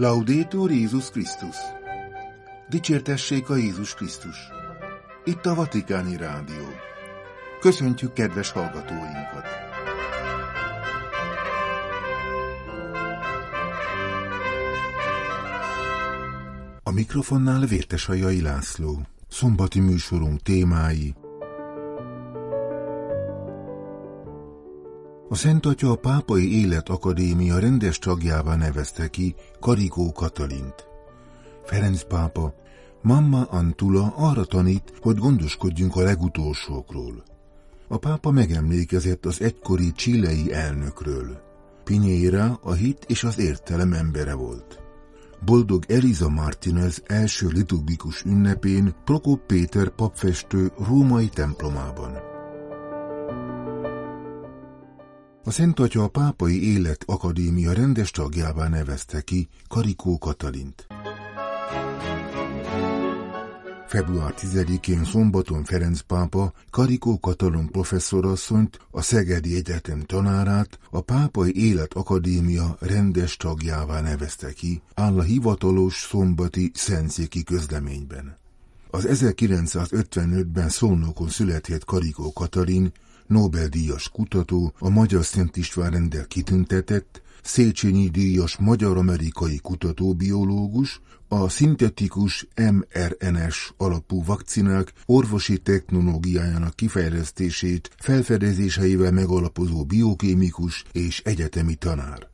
Laudétur Jézus Krisztus! Dicsértessék a Jézus Krisztus! Itt a Vatikáni Rádió. Köszöntjük kedves hallgatóinkat! A mikrofonnál Vértesajai László. Szombati műsorunk témái A Szent Atya a Pápai Életakadémia rendes tagjává nevezte ki Karikó Katalint. Ferenc pápa, Mamma Antula arra tanít, hogy gondoskodjunk a legutolsókról. A pápa megemlékezett az egykori csilei elnökről. Pinyéra a hit és az értelem embere volt. Boldog Eliza Martinez első liturgikus ünnepén Prokop Péter papfestő római templomában. A Szent Atya a Pápai Élet Akadémia rendes tagjává nevezte ki Karikó Katalint. Február 10-én szombaton Ferenc pápa Karikó Katalon professzorasszonyt, a Szegedi Egyetem tanárát a Pápai Élet Akadémia rendes tagjává nevezte ki, áll a hivatalos szombati szentszéki közleményben. Az 1955-ben Szolnokon született Karikó Katalin Nobel-díjas kutató, a Magyar Szent István rendel kitüntetett, Széchenyi díjas magyar-amerikai kutatóbiológus, a szintetikus mRNS alapú vakcinák orvosi technológiájának kifejlesztését felfedezéseivel megalapozó biokémikus és egyetemi tanár.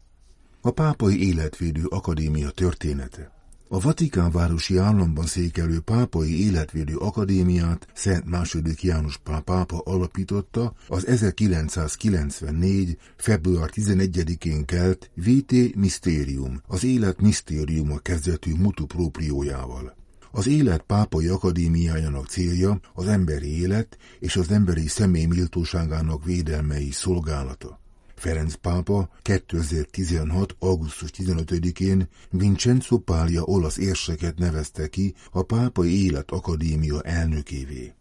A Pápai Életvédő Akadémia története a Vatikán városi államban székelő Pápai Életvédő Akadémiát Szent II. János Pál pápa alapította az 1994. február 11-én kelt VT Mysterium, az élet misztériuma kezdetű mutu propriójával. Az élet pápai akadémiájának célja az emberi élet és az emberi személy méltóságának védelmei szolgálata. Ferenc pápa 2016. augusztus 15-én Vincenzo Pálya olasz érseket nevezte ki a Pápai Élet Akadémia elnökévé.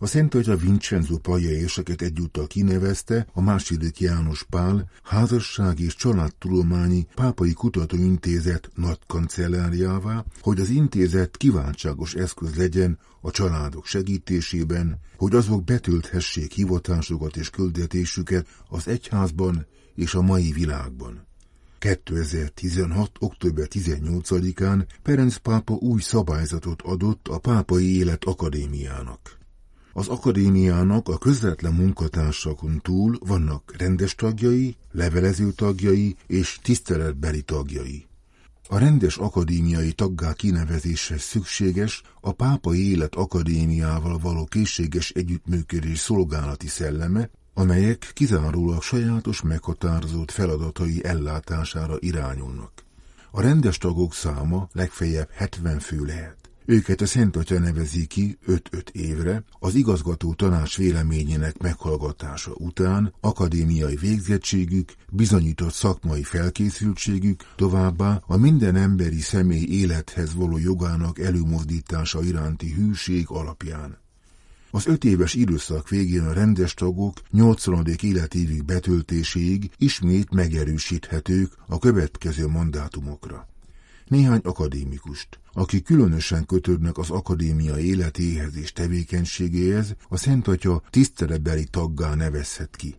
A Szent Atya Vincenzo Pálya érseket egyúttal kinevezte a második János Pál házasság és családtudományi pápai kutatóintézet nagy kancellárjává, hogy az intézet kiváltságos eszköz legyen a családok segítésében, hogy azok betölthessék hivatásokat és küldetésüket az egyházban és a mai világban. 2016. október 18-án Ferenc pápa új szabályzatot adott a Pápai Élet Akadémiának. Az akadémiának a közvetlen munkatársakon túl vannak rendes tagjai, levelező tagjai és tiszteletbeli tagjai. A rendes akadémiai taggá kinevezésre szükséges a Pápai Élet Akadémiával való készséges együttműködés szolgálati szelleme, amelyek kizárólag sajátos meghatározott feladatai ellátására irányulnak. A rendes tagok száma legfeljebb 70 fő lehet. Őket a Szent Atya nevezi ki 5-5 évre, az igazgató tanács véleményének meghallgatása után akadémiai végzettségük, bizonyított szakmai felkészültségük, továbbá a minden emberi személy élethez való jogának előmozdítása iránti hűség alapján. Az öt éves időszak végén a rendes tagok 80. életévig betöltéséig ismét megerősíthetők a következő mandátumokra néhány akadémikust, akik különösen kötődnek az akadémia életéhez és tevékenységéhez, a Szent Atya tiszteletbeli taggá nevezhet ki.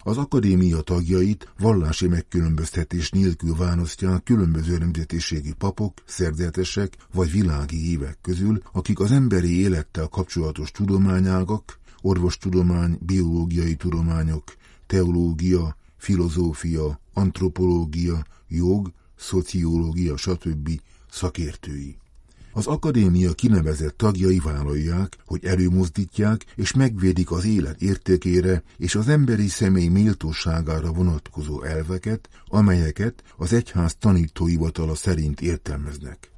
Az akadémia tagjait vallási megkülönböztetés nélkül választják különböző nemzetiségű papok, szerzetesek vagy világi évek közül, akik az emberi élettel kapcsolatos tudományágak, orvostudomány, biológiai tudományok, teológia, filozófia, antropológia, jog szociológia, stb. Szakértői. Az akadémia kinevezett tagjai vállalják, hogy előmozdítják és megvédik az élet értékére és az emberi személy méltóságára vonatkozó elveket, amelyeket az egyház tanítóhivatala szerint értelmeznek.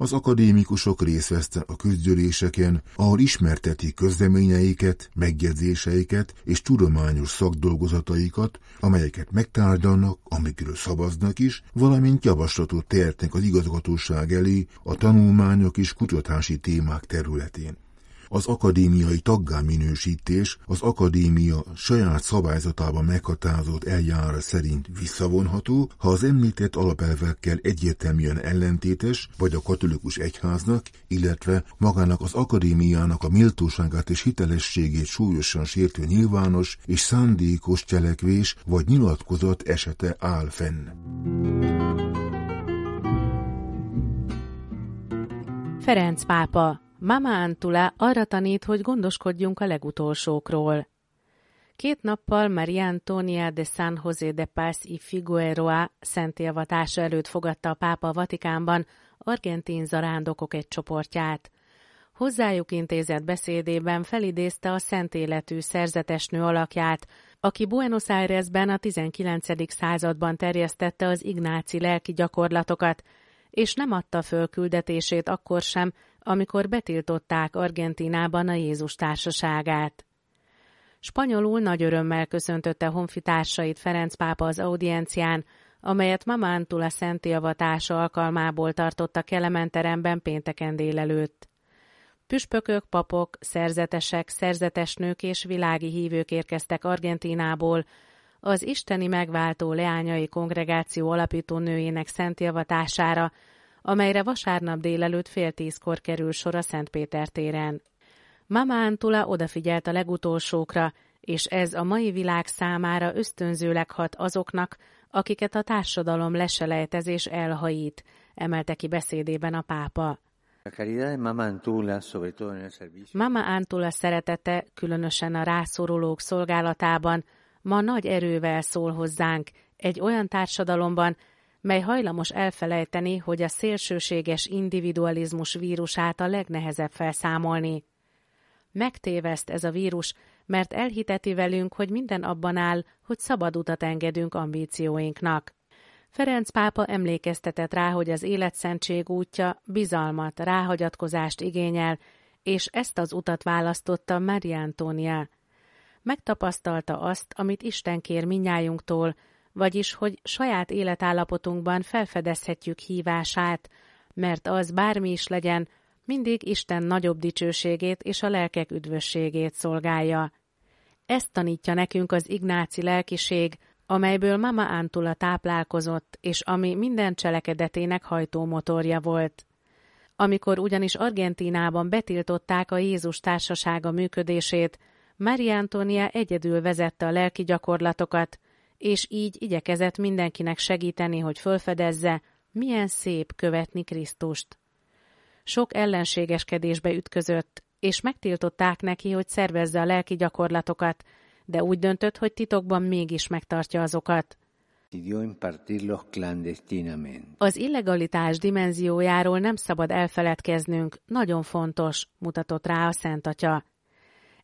Az akadémikusok részt vesznek a közgyűléseken, ahol ismertetik közleményeiket, megjegyzéseiket és tudományos szakdolgozataikat, amelyeket megtárgyalnak, amikről szavaznak is, valamint javaslatot tehetnek az igazgatóság elé a tanulmányok és kutatási témák területén. Az akadémiai taggá minősítés az akadémia saját szabályzatában meghatározott eljárás szerint visszavonható, ha az említett alapelvekkel egyértelműen ellentétes, vagy a katolikus egyháznak, illetve magának az akadémiának a méltóságát és hitelességét súlyosan sértő nyilvános és szándékos cselekvés vagy nyilatkozat esete áll fenn. Ferenc pápa, Mama Antula arra tanít, hogy gondoskodjunk a legutolsókról. Két nappal Maria Antonia de San José de Paz y Figueroa szentélvatása előtt fogadta a pápa a Vatikánban argentin zarándokok egy csoportját. Hozzájuk intézett beszédében felidézte a szent életű szerzetesnő alakját, aki Buenos Airesben a 19. században terjesztette az ignáci lelki gyakorlatokat, és nem adta föl küldetését akkor sem, amikor betiltották Argentinában a Jézus társaságát. Spanyolul nagy örömmel köszöntötte honfitársait Ferenc pápa az audiencián, amelyet Mamántul szenti avatása alkalmából tartott a Kelementeremben pénteken délelőtt. Püspökök, papok, szerzetesek, szerzetesnők és világi hívők érkeztek Argentinából, az isteni megváltó leányai kongregáció alapító nőjének szent javatására, amelyre vasárnap délelőtt fél tízkor kerül sor a Szentpéter téren. Mama Antula odafigyelt a legutolsókra, és ez a mai világ számára ösztönzőleg hat azoknak, akiket a társadalom leselejtezés elhajít, emelte ki beszédében a pápa. Mama Antula szeretete, különösen a rászorulók szolgálatában, ma nagy erővel szól hozzánk egy olyan társadalomban, mely hajlamos elfelejteni, hogy a szélsőséges individualizmus vírusát a legnehezebb felszámolni. Megtéveszt ez a vírus, mert elhiteti velünk, hogy minden abban áll, hogy szabad utat engedünk ambícióinknak. Ferenc pápa emlékeztetett rá, hogy az életszentség útja bizalmat, ráhagyatkozást igényel, és ezt az utat választotta Maria Antonia. Megtapasztalta azt, amit Isten kér minnyájunktól, vagyis, hogy saját életállapotunkban felfedezhetjük hívását, mert az bármi is legyen, mindig Isten nagyobb dicsőségét és a lelkek üdvösségét szolgálja. Ezt tanítja nekünk az ignáci lelkiség, amelyből Mama Antula táplálkozott, és ami minden cselekedetének hajtómotorja volt. Amikor ugyanis Argentínában betiltották a Jézus társasága működését, Maria Antonia egyedül vezette a lelki gyakorlatokat, és így igyekezett mindenkinek segíteni, hogy fölfedezze, milyen szép követni Krisztust. Sok ellenségeskedésbe ütközött, és megtiltották neki, hogy szervezze a lelki gyakorlatokat, de úgy döntött, hogy titokban mégis megtartja azokat. Az illegalitás dimenziójáról nem szabad elfeledkeznünk, nagyon fontos, mutatott rá a Szent Atya.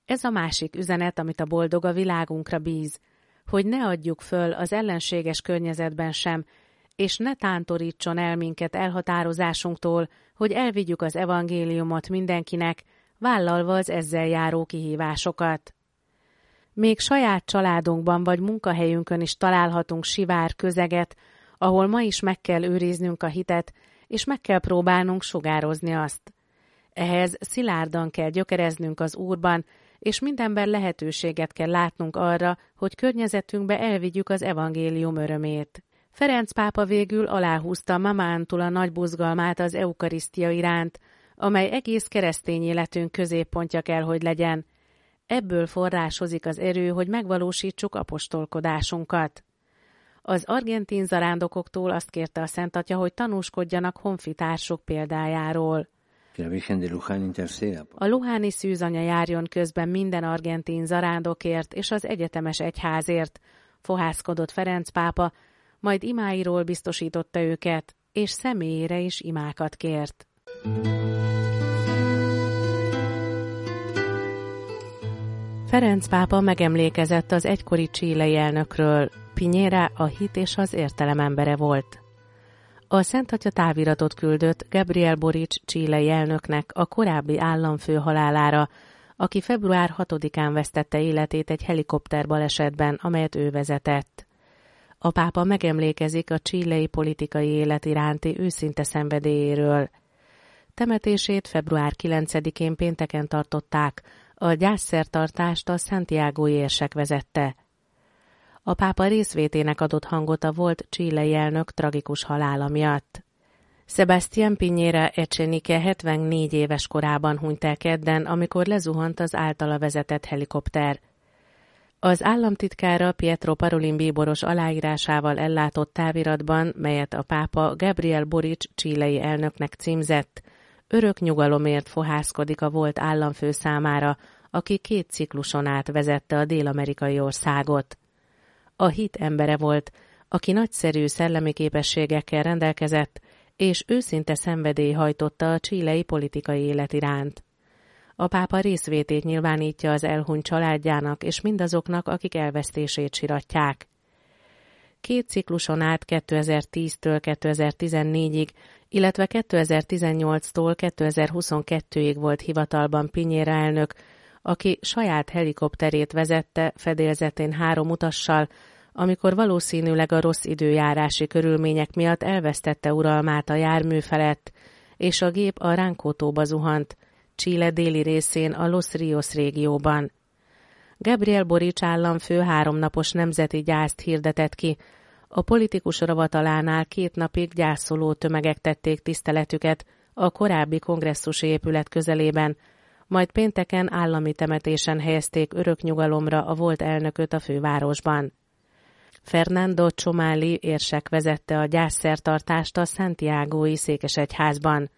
Ez a másik üzenet, amit a boldog a világunkra bíz, hogy ne adjuk föl az ellenséges környezetben sem, és ne tántorítson el minket elhatározásunktól, hogy elvigyük az evangéliumot mindenkinek, vállalva az ezzel járó kihívásokat. Még saját családunkban vagy munkahelyünkön is találhatunk sivár közeget, ahol ma is meg kell őriznünk a hitet, és meg kell próbálnunk sugározni azt. Ehhez szilárdan kell gyökereznünk az Úrban, és mindenben lehetőséget kell látnunk arra, hogy környezetünkbe elvigyük az evangélium örömét. Ferenc pápa végül aláhúzta Mamántul a nagy buzgalmát az eukarisztia iránt, amely egész keresztény életünk középpontja kell, hogy legyen. Ebből forrásozik az erő, hogy megvalósítsuk apostolkodásunkat. Az argentin zarándokoktól azt kérte a Szent Atya, hogy tanúskodjanak honfitársuk példájáról. A Luháni szűzanya járjon közben minden argentin zarándokért és az egyetemes egyházért, fohászkodott Ferenc pápa, majd imáiról biztosította őket, és személyére is imákat kért. Ferenc pápa megemlékezett az egykori csílei elnökről, Pinyére a hit és az értelem embere volt. A Szent Atya táviratot küldött Gabriel Boric csílei elnöknek a korábbi államfő halálára, aki február 6-án vesztette életét egy helikopter balesetben, amelyet ő vezetett. A pápa megemlékezik a csílei politikai élet iránti őszinte szenvedélyéről. Temetését február 9-én pénteken tartották, a gyászszertartást a Santiago érsek vezette. A pápa részvétének adott hangot a volt csílei elnök tragikus halála miatt. Sebastián Pinyére Ecsenike 74 éves korában hunyt el kedden, amikor lezuhant az általa vezetett helikopter. Az államtitkára Pietro Parolin bíboros aláírásával ellátott táviratban, melyet a pápa Gabriel Boric csílei elnöknek címzett, örök nyugalomért fohászkodik a volt államfő számára, aki két cikluson át vezette a dél-amerikai országot. A hit embere volt, aki nagyszerű szellemi képességekkel rendelkezett, és őszinte szenvedély hajtotta a csílei politikai élet iránt. A pápa részvétét nyilvánítja az elhunyt családjának és mindazoknak, akik elvesztését siratják. Két cikluson át 2010-től 2014-ig, illetve 2018-tól 2022-ig volt hivatalban Pinyéra elnök, aki saját helikopterét vezette fedélzetén három utassal, amikor valószínűleg a rossz időjárási körülmények miatt elvesztette uralmát a jármű felett, és a gép a Ránkótóba zuhant, Chile déli részén a Los Rios régióban. Gabriel Boric államfő háromnapos nemzeti gyászt hirdetett ki, a politikus ravatalánál két napig gyászoló tömegek tették tiszteletüket a korábbi kongresszusi épület közelében, majd pénteken állami temetésen helyezték örök nyugalomra a volt elnököt a fővárosban. Fernando Csomáli érsek vezette a gyászszertartást a Santiago-i székesegyházban.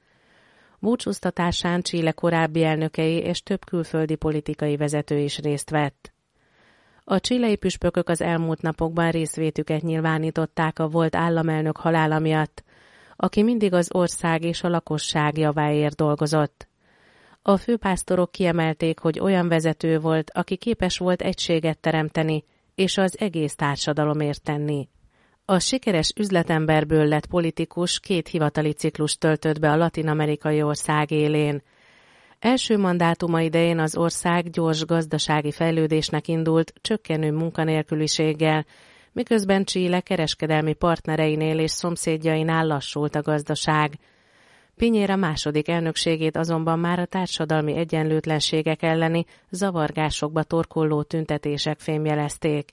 Búcsúztatásán Chile korábbi elnökei és több külföldi politikai vezető is részt vett. A csilei püspökök az elmúlt napokban részvétüket nyilvánították a volt államelnök halála miatt, aki mindig az ország és a lakosság javáért dolgozott. A főpásztorok kiemelték, hogy olyan vezető volt, aki képes volt egységet teremteni, és az egész társadalomért tenni. A sikeres üzletemberből lett politikus két hivatali ciklus töltött be a latin-amerikai ország élén. Első mandátuma idején az ország gyors gazdasági fejlődésnek indult, csökkenő munkanélküliséggel, miközben Chile kereskedelmi partnereinél és szomszédjainál lassult a gazdaság. Pinyéra második elnökségét azonban már a társadalmi egyenlőtlenségek elleni zavargásokba torkolló tüntetések fémjelezték.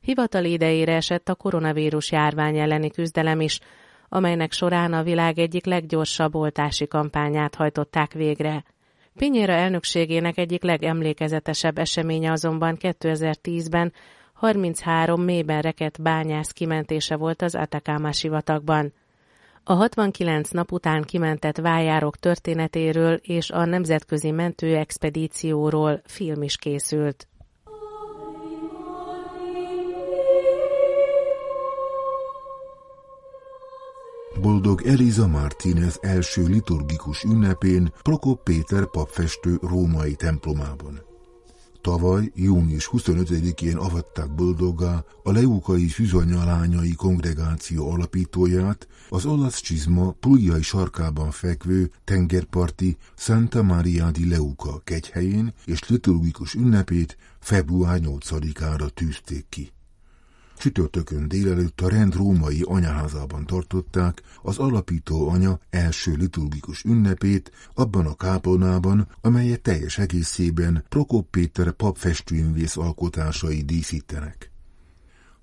Hivatali idejére esett a koronavírus járvány elleni küzdelem is, amelynek során a világ egyik leggyorsabb oltási kampányát hajtották végre. Pinyéra elnökségének egyik legemlékezetesebb eseménye azonban 2010-ben 33 mélyben rekett bányász kimentése volt az Atacama sivatagban. A 69 nap után kimentett vájárok történetéről és a nemzetközi mentőexpedícióról film is készült. Boldog Eliza Martínez első liturgikus ünnepén Prokop Péter papfestő római templomában. Tavaly, június 25-én avatták boldoggá a Leukai Füzanyalányai kongregáció alapítóját, az olasz csizma Puljai sarkában fekvő tengerparti Santa Maria di Leuca kegyhelyén és liturgikus ünnepét február 8-ára tűzték ki. Csütörtökön délelőtt a rend római anyaházában tartották az alapító anya első liturgikus ünnepét abban a kápolnában, amelyet teljes egészében Prokop Péter papfestőművész alkotásai díszítenek.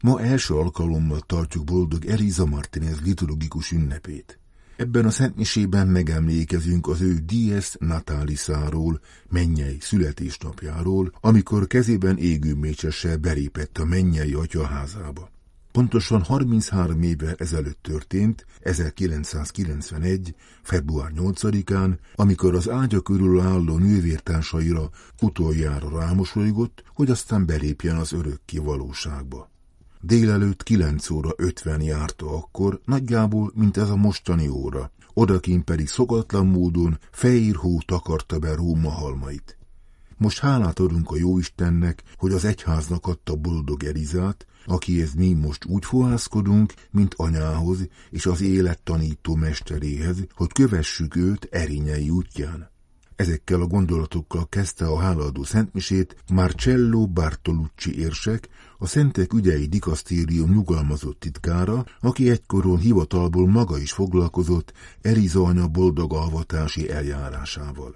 Ma első alkalommal tartjuk boldog Eliza Martinez liturgikus ünnepét. Ebben a szentmisében megemlékezünk az ő Dies Natalisáról, mennyei születésnapjáról, amikor kezében égőmécsessel belépett a mennyei atyaházába. Pontosan 33 évvel ezelőtt történt, 1991. február 8-án, amikor az ágya körül álló nővértársaira utoljára rámosolygott, hogy aztán belépjen az örökké valóságba. Délelőtt 9 óra 50 járta akkor, nagyjából, mint ez a mostani óra. Odakint pedig szokatlan módon fehér hó takarta be Róma halmait. Most hálát adunk a Jóistennek, hogy az egyháznak adta boldog Elizát, akihez mi most úgy fohászkodunk, mint anyához és az élet tanító mesteréhez, hogy kövessük őt erinyei útján. Ezekkel a gondolatokkal kezdte a hálaadó szentmisét Marcello Bartolucci érsek, a Szentek ügyei dikasztérium nyugalmazott titkára, aki egykoron hivatalból maga is foglalkozott Eliza anya boldog alvatási eljárásával.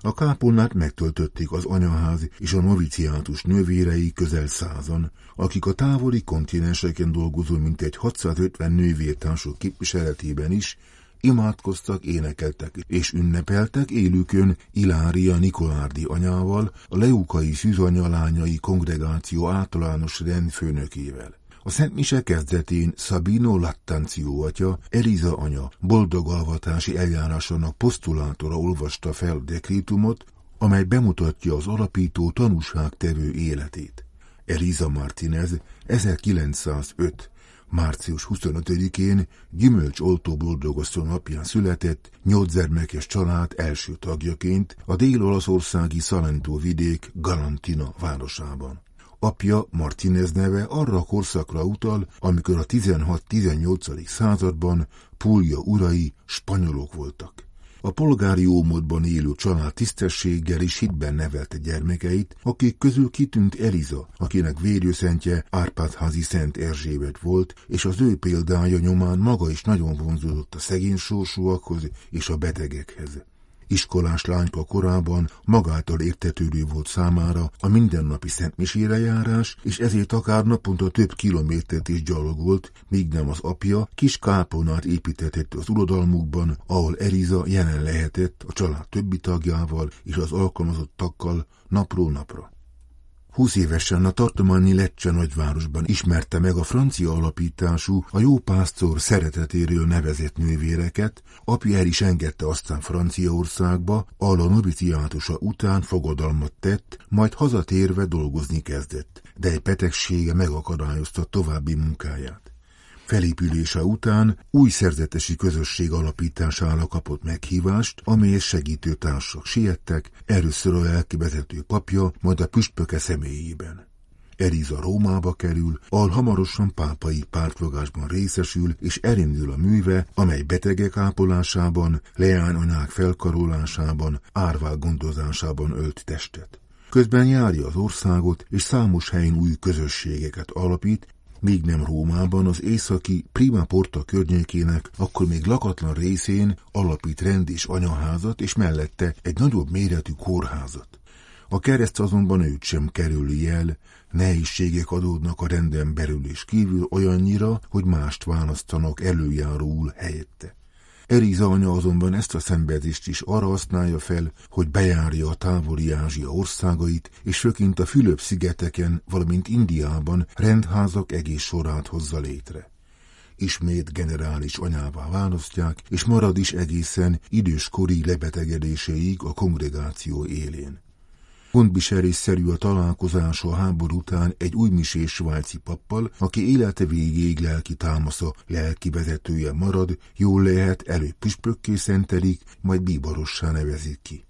A kápolnát megtöltötték az anyaház és a noviciátus nővérei közel százan, akik a távoli kontinenseken dolgozó mintegy 650 nővértársok képviseletében is imádkoztak, énekeltek és ünnepeltek élükön Ilária Nikolárdi anyával, a Leukai Szűzanya lányai kongregáció általános rendfőnökével. A Szent Mise kezdetén Sabino Lattancio atya, Eliza anya boldog alvatási eljárásának posztulátora olvasta fel dekrétumot, amely bemutatja az alapító tanúságtevő életét. Eliza Martinez 1905 március 25-én gyümölcs-oltó boldogosztó napján született, nyolcgyermekes család első tagjaként a dél-olaszországi Salento vidék Galantina városában. Apja Martinez neve arra a korszakra utal, amikor a 16-18. században Puglia urai spanyolok voltak. A polgári ómodban élő család tisztességgel és hitben nevelte gyermekeit, akik közül kitűnt Eliza, akinek vérőszentje Árpádházi Szent Erzsébet volt, és az ő példája nyomán maga is nagyon vonzódott a szegény sorsúakhoz és a betegekhez. Iskolás lányka korában magától értetődő volt számára a mindennapi szentmisére járás, és ezért akár naponta több kilométert is gyalogolt, míg nem az apja kis káponát építetett az uradalmukban, ahol Eliza jelen lehetett a család többi tagjával és az alkalmazottakkal napról napra. Húsz évesen a tartományi Lecce nagyvárosban ismerte meg a francia alapítású, a jó pásztor szeretetéről nevezett nővéreket, apja el is engedte aztán Franciaországba, ahol a noviciátusa után fogadalmat tett, majd hazatérve dolgozni kezdett, de egy betegsége megakadályozta további munkáját. Felépülése után új szerzetesi közösség alapítására kapott meghívást, amelyet segítő társak siettek, először a lelkivezető papja, majd a püspöke személyében. Eliza Rómába kerül, ahol hamarosan pápai pártfogásban részesül, és elindul a műve, amely betegek ápolásában, leányanyák felkarolásában, árvák gondozásában ölt testet. Közben járja az országot, és számos helyen új közösségeket alapít, míg nem Rómában, az északi Prima Porta környékének, akkor még lakatlan részén alapít rend és anyaházat, és mellette egy nagyobb méretű kórházat. A kereszt azonban őt sem kerüli el, nehézségek adódnak a renden belül és kívül olyannyira, hogy mást választanak előjáróul helyette. Eliza anya azonban ezt a szenvedést is arra használja fel, hogy bejárja a távoli Ázsia országait, és főként a Fülöp-szigeteken, valamint Indiában rendházak egész sorát hozza létre. Ismét generális anyává választják, és marad is egészen időskori lebetegedéséig a kongregáció élén. Gondviselésszerű a találkozása a háború után egy újmisés svájci pappal, aki élete végéig lelki támasza, lelki vezetője marad, jól lehet előbb püspökké szentelik, majd bíborossá nevezik ki.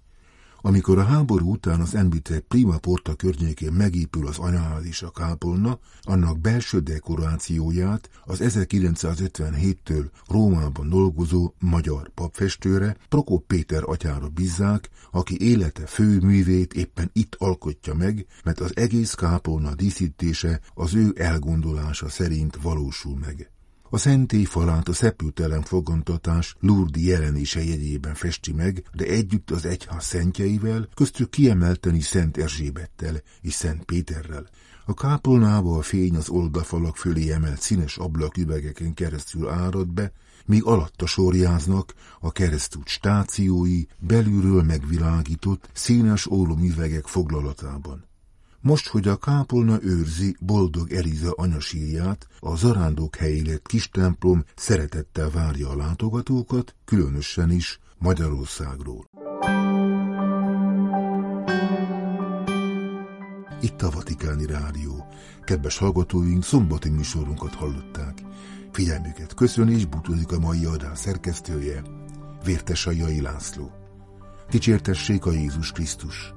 Amikor a háború után az említett Prima Porta környékén megépül az anyaház és a kápolna, annak belső dekorációját az 1957-től Rómában dolgozó magyar papfestőre, Prokop Péter atyára bízzák, aki élete fő művét éppen itt alkotja meg, mert az egész kápolna díszítése az ő elgondolása szerint valósul meg. A szentély falát a szepültelen fogantatás Lurdi jelenése jegyében festi meg, de együtt az egyház szentjeivel, köztük kiemelteni Szent Erzsébettel és Szent Péterrel. A kápolnába a fény az oldalfalak fölé emelt színes ablaküvegeken keresztül árad be, míg alatta sorjáznak a keresztút stációi belülről megvilágított színes ólomüvegek foglalatában. Most, hogy a kápolna őrzi boldog Eliza anyasírját, a zarándok helyé lett kis templom szeretettel várja a látogatókat, különösen is Magyarországról. Itt a Vatikáni Rádió. Kedves hallgatóink, szombati műsorunkat hallották. Figyelmüket köszön és búcsúzik a mai adás szerkesztője, Vértesajai László. Dicsértessék a Jézus Krisztus!